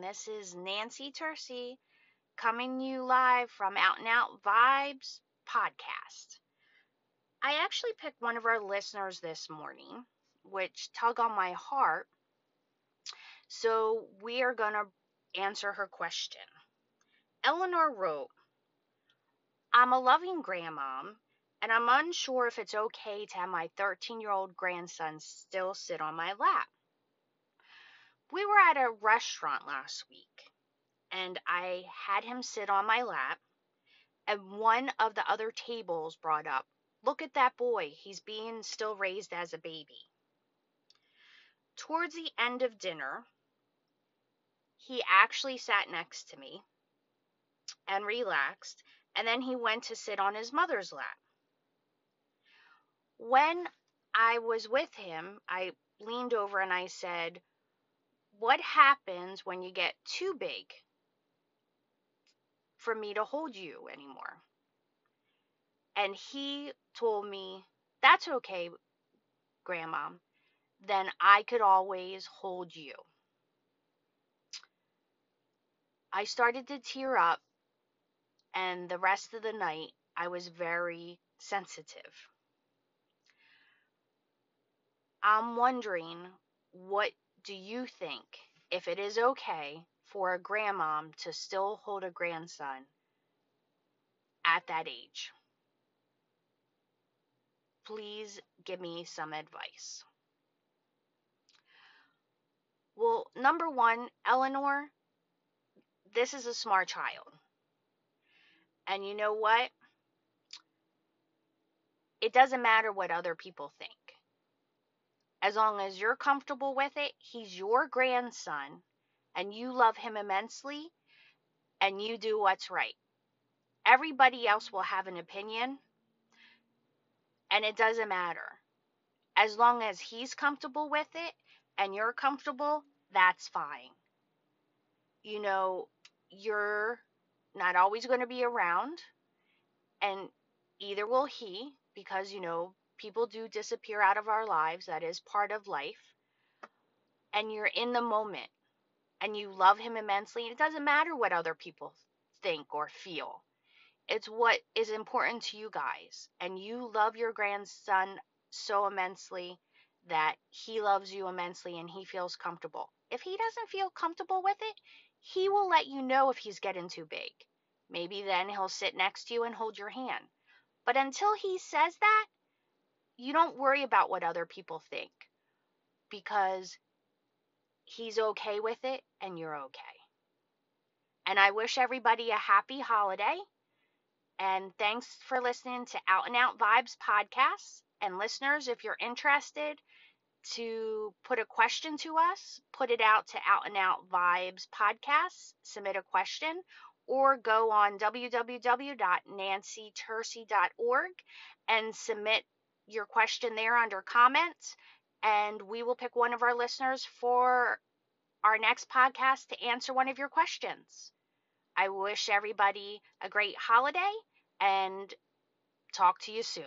this is Nancy Tercy coming you live from Out and Out Vibes podcast. I actually picked one of our listeners this morning, which tug on my heart. So we are going to answer her question. Eleanor wrote, I'm a loving grandmom, and I'm unsure if it's okay to have my 13 year old grandson still sit on my lap. We were at a restaurant last week, and I had him sit on my lap, and one of the other tables brought up, Look at that boy, he's being still raised as a baby. Towards the end of dinner, he actually sat next to me and relaxed, and then he went to sit on his mother's lap. When I was with him, I leaned over and I said, What happens when you get too big for me to hold you anymore? And he told me, That's okay, Grandma. Then I could always hold you. I started to tear up and the rest of the night I was very sensitive. I'm wondering what do you think if it is okay for a grandmom to still hold a grandson at that age? Please give me some advice. Well, number one, Eleanor, this is a smart child. And you know what? It doesn't matter what other people think. As long as you're comfortable with it, he's your grandson and you love him immensely and you do what's right. Everybody else will have an opinion and it doesn't matter. As long as he's comfortable with it and you're comfortable, that's fine. You know, you're not always going to be around, and either will he, because, you know, people do disappear out of our lives. That is part of life. And you're in the moment and you love him immensely. It doesn't matter what other people think or feel. It's what is important to you guys. And you love your grandson so immensely that he loves you immensely and he feels comfortable. If he doesn't feel comfortable with it, he will let you know if he's getting too big. Maybe then he'll sit next to you and hold your hand. But until he says that, you don't worry about what other people think because he's okay with it and you're okay. And I wish everybody a happy holiday. And thanks for listening to Out and Out Vibes podcast. And listeners, if you're interested, to put a question to us, put it out to Out and Out Vibes Podcast, submit a question, or go on www.nancytercy.org and submit your question there under comments. And we will pick one of our listeners for our next podcast to answer one of your questions. I wish everybody a great holiday and talk to you soon.